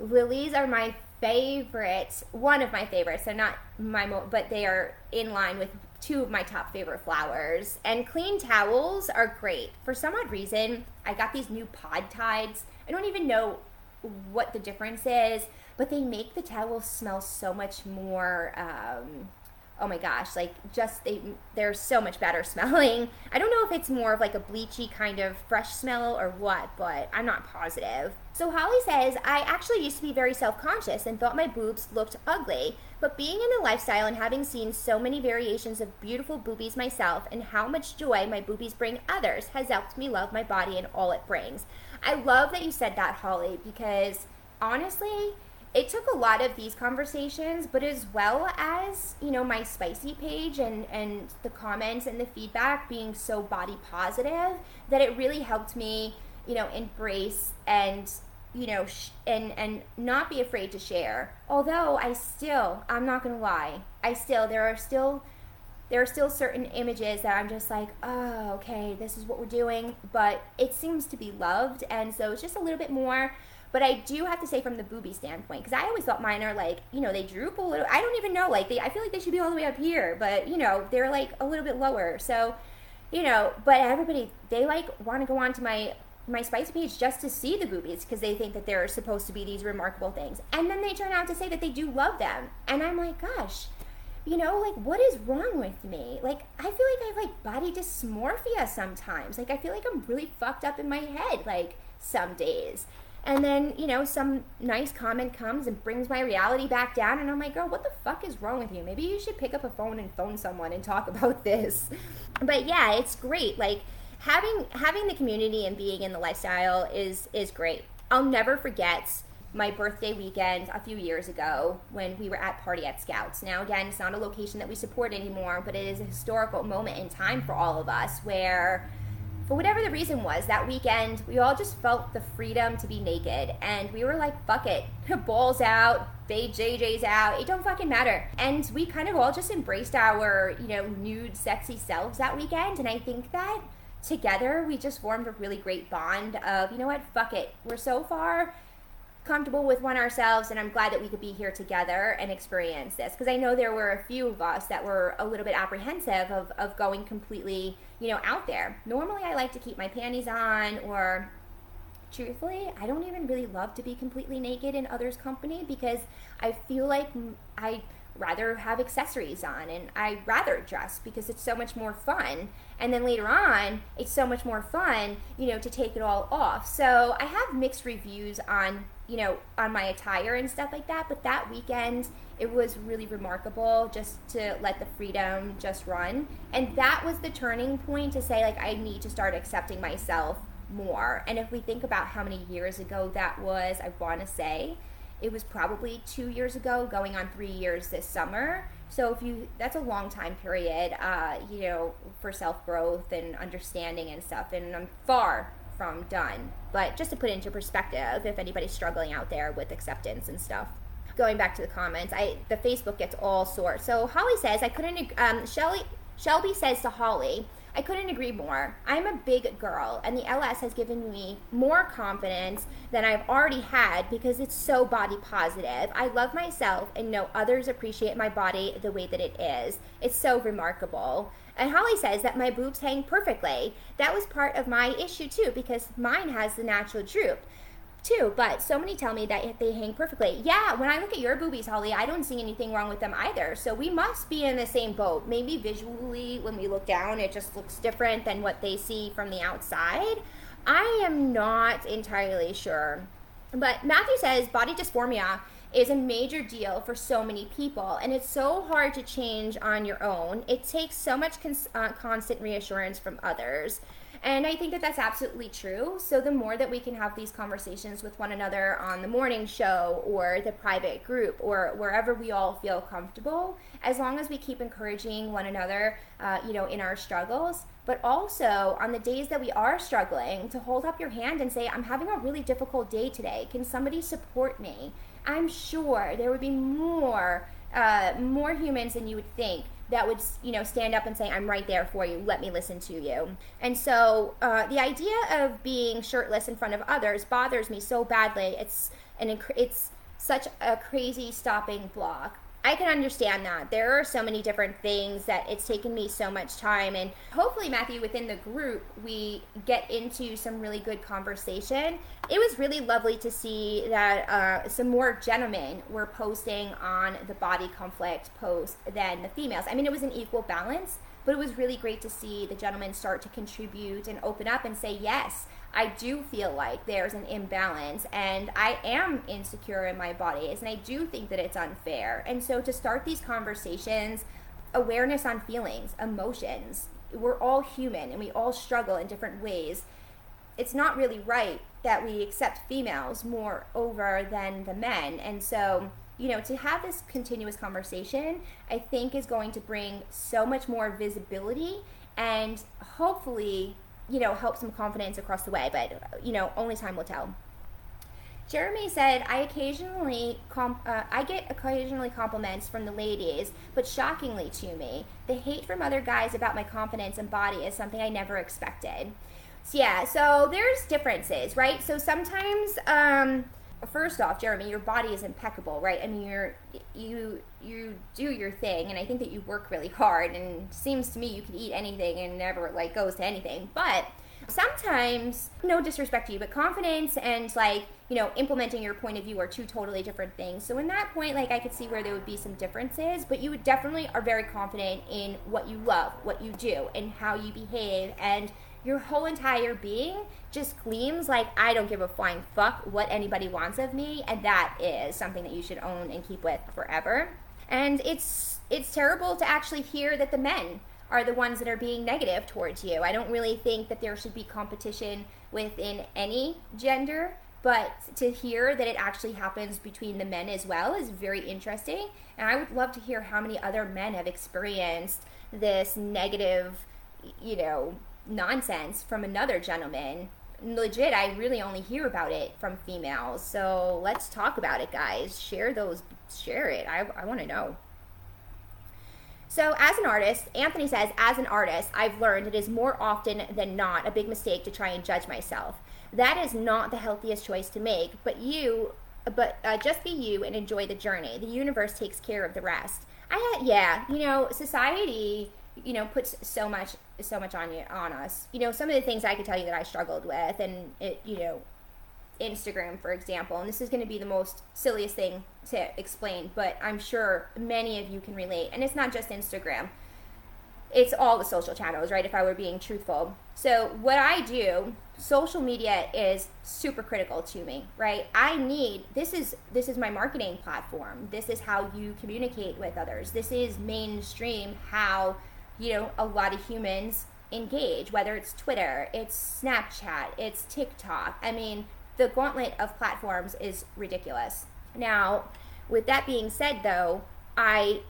Lilies are my favorite, one of my favorites. They're not my, mo- but they are in line with two of my top favorite flowers. And clean towels are great. For some odd reason, I got these new pod tides. I don't even know what the difference is, but they make the towels smell so much more. Um, oh my gosh, like just they they're so much better smelling. I don't know if it's more of like a bleachy kind of fresh smell or what, but I'm not positive. So Holly says, I actually used to be very self-conscious and thought my boobs looked ugly, but being in the lifestyle and having seen so many variations of beautiful boobies myself and how much joy my boobies bring others has helped me love my body and all it brings. I love that you said that, Holly, because honestly, it took a lot of these conversations, but as well as, you know, my spicy page and, and the comments and the feedback being so body positive, that it really helped me, you know, embrace and, you know, sh- and, and not be afraid to share. Although I still, I'm not going to lie, I still, there are still there are still certain images that I'm just like, oh, okay, this is what we're doing, but it seems to be loved, and so it's just a little bit more. But I do have to say, from the booby standpoint, because I always thought mine are like, you know, they droop a little. I don't even know, like they. I feel like they should be all the way up here, but you know, they're like a little bit lower. So, you know, but everybody they like want to go on to my my spicy page just to see the boobies because they think that they're supposed to be these remarkable things, and then they turn out to say that they do love them, and I'm like, gosh you know, like what is wrong with me? Like I feel like I have like body dysmorphia sometimes. Like I feel like I'm really fucked up in my head like some days. And then, you know, some nice comment comes and brings my reality back down and I'm like, girl, what the fuck is wrong with you? Maybe you should pick up a phone and phone someone and talk about this. But yeah, it's great. Like having having the community and being in the lifestyle is is great. I'll never forget my birthday weekend a few years ago when we were at Party at Scouts. Now, again, it's not a location that we support anymore, but it is a historical moment in time for all of us where, for whatever the reason was, that weekend we all just felt the freedom to be naked. And we were like, fuck it. Balls out, Bay JJ's out. It don't fucking matter. And we kind of all just embraced our, you know, nude, sexy selves that weekend. And I think that together we just formed a really great bond of, you know what, fuck it. We're so far comfortable with one ourselves and I'm glad that we could be here together and experience this because I know there were a few of us that were a little bit apprehensive of, of going completely you know out there normally I like to keep my panties on or truthfully I don't even really love to be completely naked in others company because I feel like I rather have accessories on and I rather dress because it's so much more fun. And then later on, it's so much more fun, you know, to take it all off. So I have mixed reviews on, you know, on my attire and stuff like that. But that weekend, it was really remarkable just to let the freedom just run. And that was the turning point to say, like, I need to start accepting myself more. And if we think about how many years ago that was, I want to say, it was probably two years ago, going on three years this summer. So if you, that's a long time period, uh, you know, for self growth and understanding and stuff. And I'm far from done. But just to put into perspective, if anybody's struggling out there with acceptance and stuff. Going back to the comments, I the Facebook gets all sorts. So Holly says I couldn't. Um, Shelly Shelby says to Holly, I couldn't agree more. I'm a big girl, and the LS has given me more confidence than I've already had because it's so body positive. I love myself and know others appreciate my body the way that it is. It's so remarkable. And Holly says that my boobs hang perfectly. That was part of my issue too because mine has the natural droop too, but so many tell me that they hang perfectly. Yeah, when I look at your boobies, Holly, I don't see anything wrong with them either. So we must be in the same boat. Maybe visually, when we look down, it just looks different than what they see from the outside. I am not entirely sure. But Matthew says body dysphoria is a major deal for so many people. And it's so hard to change on your own. It takes so much cons- uh, constant reassurance from others. And I think that that's absolutely true. So, the more that we can have these conversations with one another on the morning show or the private group or wherever we all feel comfortable, as long as we keep encouraging one another, uh, you know, in our struggles, but also on the days that we are struggling, to hold up your hand and say, I'm having a really difficult day today. Can somebody support me? I'm sure there would be more, uh, more humans than you would think that would you know stand up and say i'm right there for you let me listen to you and so uh, the idea of being shirtless in front of others bothers me so badly it's an it's such a crazy stopping block I can understand that. There are so many different things that it's taken me so much time. And hopefully, Matthew, within the group, we get into some really good conversation. It was really lovely to see that uh, some more gentlemen were posting on the body conflict post than the females. I mean, it was an equal balance, but it was really great to see the gentlemen start to contribute and open up and say, yes, I do feel like there's an imbalance and I am insecure in my bodies and I do think that it's unfair. And so to start these conversations, awareness on feelings, emotions, we're all human and we all struggle in different ways. It's not really right that we accept females more over than the men. And so, you know, to have this continuous conversation, I think is going to bring so much more visibility and hopefully you know, help some confidence across the way, but, you know, only time will tell. Jeremy said, "I occasionally comp- uh, I get occasionally compliments from the ladies, but shockingly to me, the hate from other guys about my confidence and body is something I never expected." So yeah, so there's differences, right? So sometimes um, first off, Jeremy, your body is impeccable, right? I mean, you're you you do your thing, and I think that you work really hard. And seems to me you could eat anything and never like goes to anything. But sometimes, no disrespect to you, but confidence and like you know implementing your point of view are two totally different things. So in that point, like I could see where there would be some differences, but you would definitely are very confident in what you love, what you do, and how you behave, and your whole entire being just gleams like I don't give a flying fuck what anybody wants of me, and that is something that you should own and keep with forever. And it's it's terrible to actually hear that the men are the ones that are being negative towards you. I don't really think that there should be competition within any gender, but to hear that it actually happens between the men as well is very interesting. And I would love to hear how many other men have experienced this negative, you know, nonsense from another gentleman. Legit, I really only hear about it from females. So let's talk about it, guys. Share those, share it. I, I want to know. So, as an artist, Anthony says, as an artist, I've learned it is more often than not a big mistake to try and judge myself. That is not the healthiest choice to make, but you, but uh, just be you and enjoy the journey. The universe takes care of the rest. I, yeah, you know, society you know puts so much so much on you on us. You know some of the things i could tell you that i struggled with and it you know instagram for example and this is going to be the most silliest thing to explain but i'm sure many of you can relate and it's not just instagram. It's all the social channels right if i were being truthful. So what i do social media is super critical to me right? I need this is this is my marketing platform. This is how you communicate with others. This is mainstream how you know, a lot of humans engage, whether it's Twitter, it's Snapchat, it's TikTok. I mean, the gauntlet of platforms is ridiculous. Now, with that being said, though, I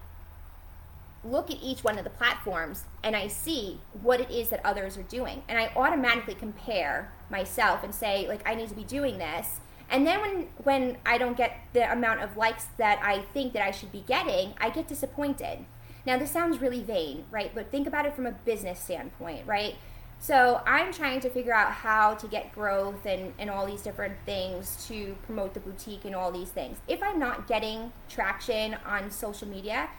look at each one of the platforms and I see what it is that others are doing. And I automatically compare myself and say, like, I need to be doing this. And then when, when I don't get the amount of likes that I think that I should be getting, I get disappointed. Now, this sounds really vain, right? But think about it from a business standpoint, right? So I'm trying to figure out how to get growth and, and all these different things to promote the boutique and all these things. If I'm not getting traction on social media,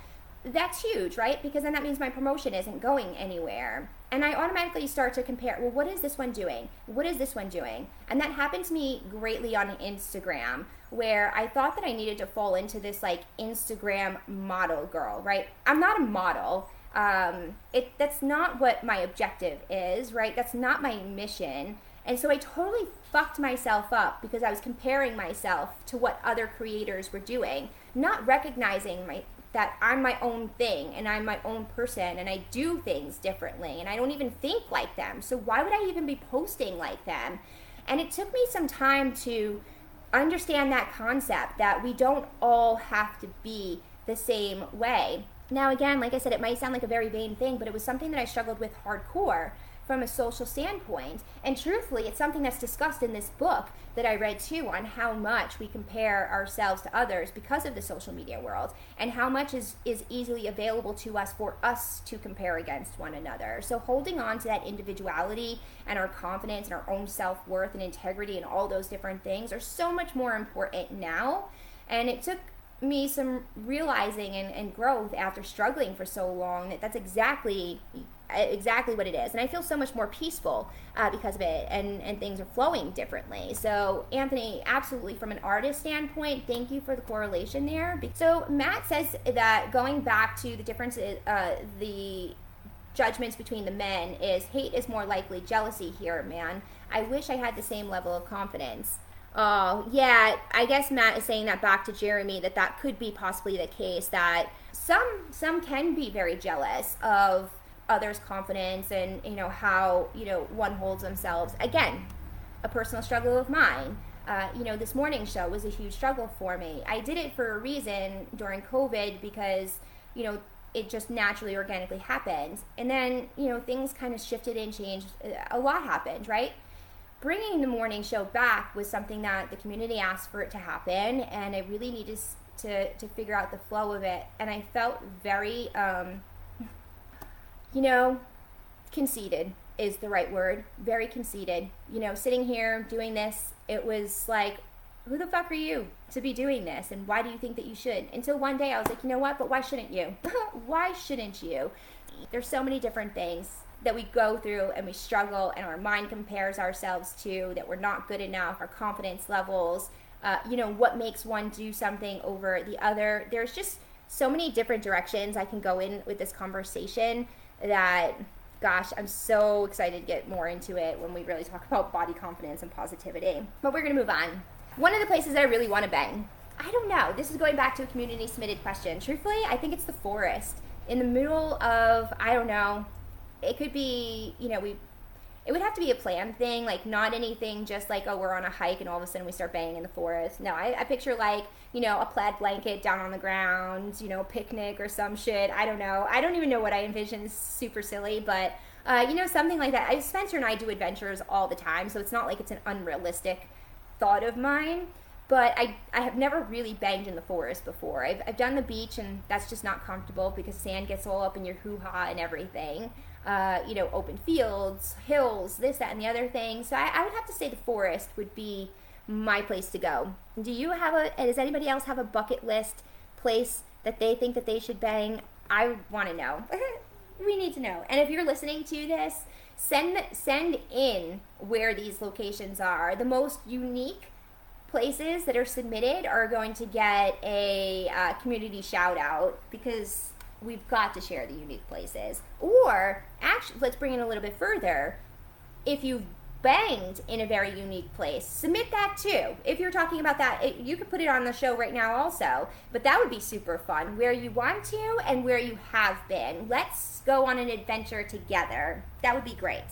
that's huge, right? Because then that means my promotion isn't going anywhere. And I automatically start to compare, well, what is this one doing? What is this one doing? And that happened to me greatly on Instagram, where I thought that I needed to fall into this like Instagram model girl, right? I'm not a model. Um, it that's not what my objective is, right? That's not my mission. And so I totally fucked myself up because I was comparing myself to what other creators were doing, not recognizing my that I'm my own thing and I'm my own person and I do things differently and I don't even think like them. So why would I even be posting like them? And it took me some time to understand that concept that we don't all have to be the same way. Now, again, like I said, it might sound like a very vain thing, but it was something that I struggled with hardcore from a social standpoint. And truthfully, it's something that's discussed in this book that I read too on how much we compare ourselves to others because of the social media world and how much is, is easily available to us for us to compare against one another. So holding on to that individuality and our confidence and our own self worth and integrity and all those different things are so much more important now. And it took me some realizing and, and growth after struggling for so long that that's exactly exactly what it is. And i feel so much more peaceful uh, because of it. And and things are flowing differently. So anthony absolutely from an artist standpoint thank you for the correlation there. So matt says that going back to the differences uh, the judgments between the men is hate is more likely jealousy here man. I wish i had the same level of confidence. Oh, yeah. I guess Matt is saying that back to Jeremy that that could be possibly the case that some some can be very jealous of others' confidence and you know how you know one holds themselves. Again, a personal struggle of mine. Uh, you know, this morning show was a huge struggle for me. I did it for a reason during COVID because you know it just naturally organically happened, and then you know things kind of shifted and changed. A lot happened, right? Bringing the morning show back was something that the community asked for it to happen, and I really needed to to figure out the flow of it. And I felt very um, you know, conceited is the right word. Very conceited. You know, sitting here doing this, it was like, who the fuck are you to be doing this? And why do you think that you should? Until one day I was like, you know what? But why shouldn't you? why shouldn't you? There's so many different things that we go through and we struggle and our mind compares ourselves to that we're not good enough, our confidence levels, uh, you know, what makes one do something over the other. There's just so many different directions I can go in with this conversation that gosh, I'm so excited to get more into it when we really talk about body confidence and positivity. But we're gonna move on. One of the places that I really wanna bang, I don't know, this is going back to a community submitted question. Truthfully, I think it's the forest. In the middle of, I don't know, it could be, you know, we it would have to be a planned thing, like not anything just like, oh, we're on a hike and all of a sudden we start banging in the forest. No, I, I picture like, you know, a plaid blanket down on the ground, you know, picnic or some shit. I don't know. I don't even know what I envision. It's super silly, but, uh, you know, something like that. I, Spencer and I do adventures all the time, so it's not like it's an unrealistic thought of mine. But I, I have never really banged in the forest before. I've, I've done the beach, and that's just not comfortable because sand gets all up in your hoo ha and everything uh, you know, open fields, hills, this, that, and the other thing. So I, I, would have to say the forest would be my place to go. Do you have a? Does anybody else have a bucket list place that they think that they should bang? I want to know. we need to know. And if you're listening to this, send send in where these locations are. The most unique places that are submitted are going to get a uh, community shout out because we've got to share the unique places. Or actually, let's bring it a little bit further. If you've banged in a very unique place, submit that too. If you're talking about that, it, you could put it on the show right now also. But that would be super fun. Where you want to and where you have been. Let's go on an adventure together. That would be great.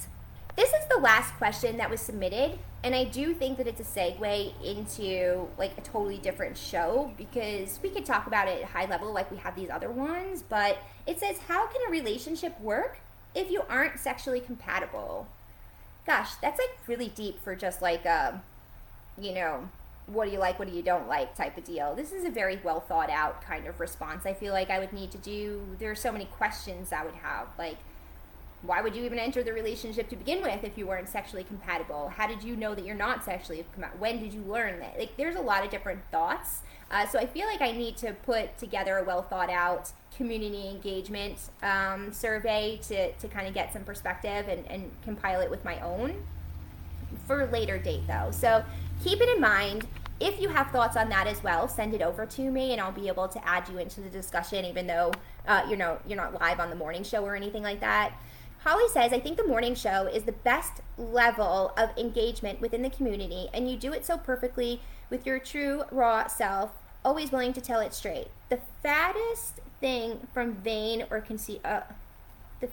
This is the last question that was submitted, and I do think that it's a segue into like a totally different show because we could talk about it at high level like we have these other ones, but it says how can a relationship work if you aren't sexually compatible? Gosh, that's like really deep for just like um, you know, what do you like, what do you don't like type of deal. This is a very well thought out kind of response. I feel like I would need to do there are so many questions I would have like why would you even enter the relationship to begin with if you weren't sexually compatible? How did you know that you're not sexually compatible? When did you learn that? Like, there's a lot of different thoughts. Uh, so I feel like I need to put together a well thought out community engagement um, survey to, to kind of get some perspective and, and compile it with my own for later date though. So keep it in mind. If you have thoughts on that as well, send it over to me and I'll be able to add you into the discussion even though uh, you know you're not live on the morning show or anything like that Holly says, I think the morning show is the best level of engagement within the community, and you do it so perfectly with your true, raw self, always willing to tell it straight. The fattest thing from vain or conceit. Uh, the,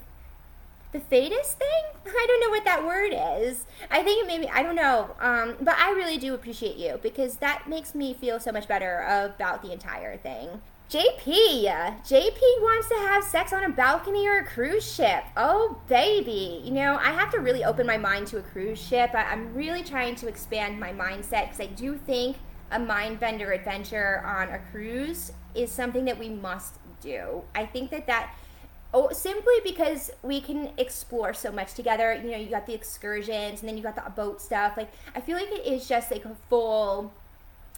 the fattest thing? I don't know what that word is. I think maybe, I don't know. Um, but I really do appreciate you because that makes me feel so much better about the entire thing. JP, JP wants to have sex on a balcony or a cruise ship. Oh, baby. You know, I have to really open my mind to a cruise ship. I, am really trying to expand my mindset because I do think a mind bender adventure on a cruise is something that we must do. I think that that. Oh, simply because we can explore so much together. You know, you got the excursions and then you got the boat stuff. Like, I feel like it is just like a full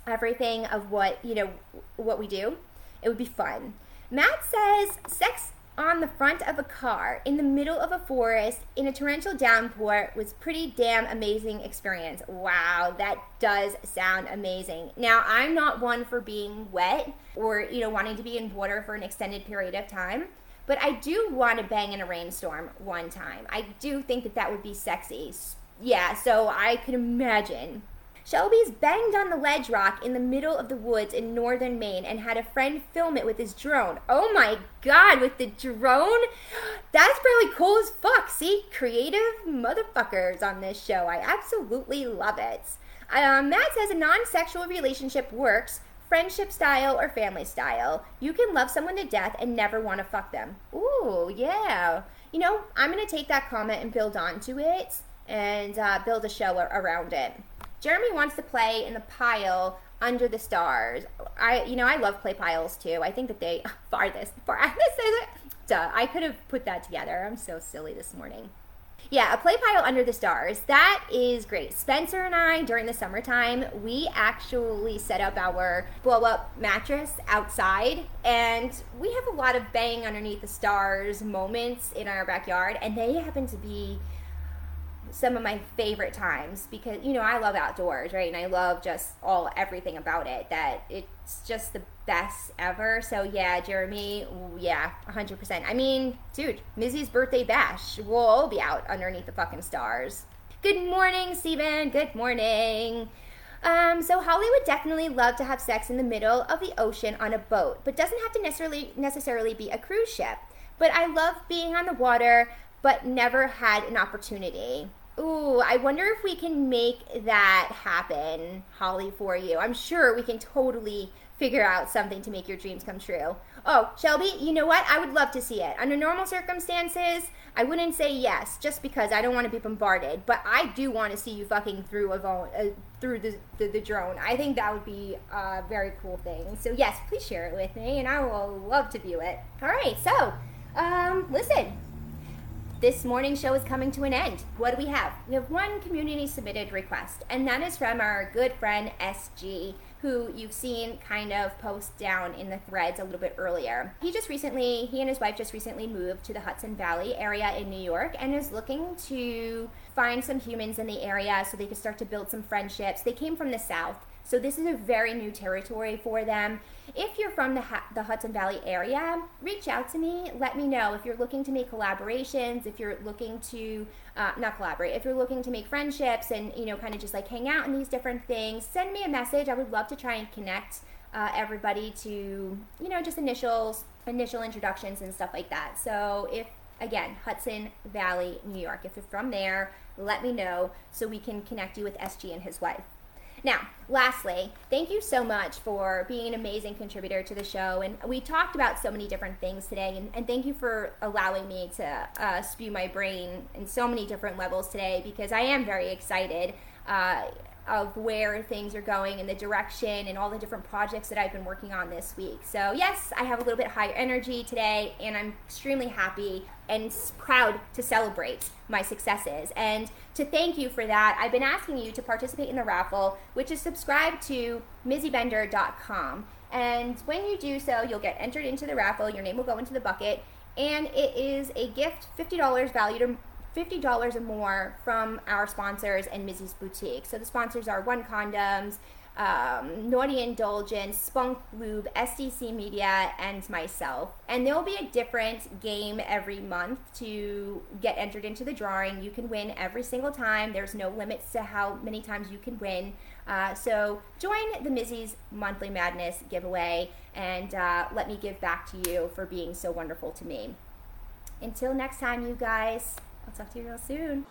everything of what, you know, what we do it would be fun. Matt says sex on the front of a car in the middle of a forest in a torrential downpour was pretty damn amazing experience. Wow, that does sound amazing. Now, I'm not one for being wet or, you know, wanting to be in water for an extended period of time, but I do want to bang in a rainstorm one time. I do think that that would be sexy. Yeah, so I could imagine Shelby's banged on the ledge rock in the middle of the woods in northern Maine and had a friend film it with his drone. Oh my god, with the drone? That's probably cool as fuck. See, creative motherfuckers on this show. I absolutely love it. Um, Matt says a non sexual relationship works friendship style or family style. You can love someone to death and never want to fuck them. Ooh, yeah. You know, I'm going to take that comment and build onto it and uh, build a show around it. Jeremy wants to play in the pile under the stars. I, you know, I love play piles too. I think that they farthest, farthest. Duh, I could have put that together. I'm so silly this morning. Yeah, a play pile under the stars. That is great. Spencer and I, during the summertime, we actually set up our blow up mattress outside, and we have a lot of bang underneath the stars moments in our backyard, and they happen to be some of my favorite times because you know I love outdoors, right? And I love just all everything about it. That it's just the best ever. So yeah, Jeremy, yeah, 100%. I mean, dude, Mizzy's birthday bash. We'll all be out underneath the fucking stars. Good morning, Steven. Good morning. Um, so Holly would definitely love to have sex in the middle of the ocean on a boat, but doesn't have to necessarily necessarily be a cruise ship. But I love being on the water, but never had an opportunity. Ooh, I wonder if we can make that happen, Holly, for you. I'm sure we can totally figure out something to make your dreams come true. Oh, Shelby, you know what? I would love to see it. Under normal circumstances, I wouldn't say yes, just because I don't want to be bombarded. But I do want to see you fucking through a vo- uh, through the, the, the drone. I think that would be a very cool thing. So yes, please share it with me, and I will love to view it. All right, so um, listen, this morning's show is coming to an end. What do we have? We have one community submitted request, and that is from our good friend SG, who you've seen kind of post down in the threads a little bit earlier. He just recently, he and his wife just recently moved to the Hudson Valley area in New York and is looking to find some humans in the area so they could start to build some friendships. They came from the South so this is a very new territory for them. If you're from the, the Hudson Valley area, reach out to me. Let me know if you're looking to make collaborations, if you're looking to uh, not collaborate, if you're looking to make friendships and you know kind of just like hang out in these different things. Send me a message. I would love to try and connect uh, everybody to you know just initials, initial introductions and stuff like that. So if again Hudson Valley, New York, if you're from there, let me know so we can connect you with SG and his wife. Now, lastly, thank you so much for being an amazing contributor to the show. And we talked about so many different things today. And, and thank you for allowing me to uh, spew my brain in so many different levels today because I am very excited. Uh, of where things are going and the direction and all the different projects that I've been working on this week. So, yes, I have a little bit higher energy today, and I'm extremely happy and proud to celebrate my successes. And to thank you for that, I've been asking you to participate in the raffle, which is subscribe to mizzybender.com. And when you do so, you'll get entered into the raffle, your name will go into the bucket, and it is a gift $50 valued $50 or more from our sponsors and Mizzy's Boutique. So the sponsors are One Condoms, um, Naughty Indulgence, Spunk Lube, SDC Media, and myself. And there will be a different game every month to get entered into the drawing. You can win every single time. There's no limits to how many times you can win. Uh, so join the Mizzy's Monthly Madness giveaway and uh, let me give back to you for being so wonderful to me. Until next time, you guys, I'll talk to you real soon.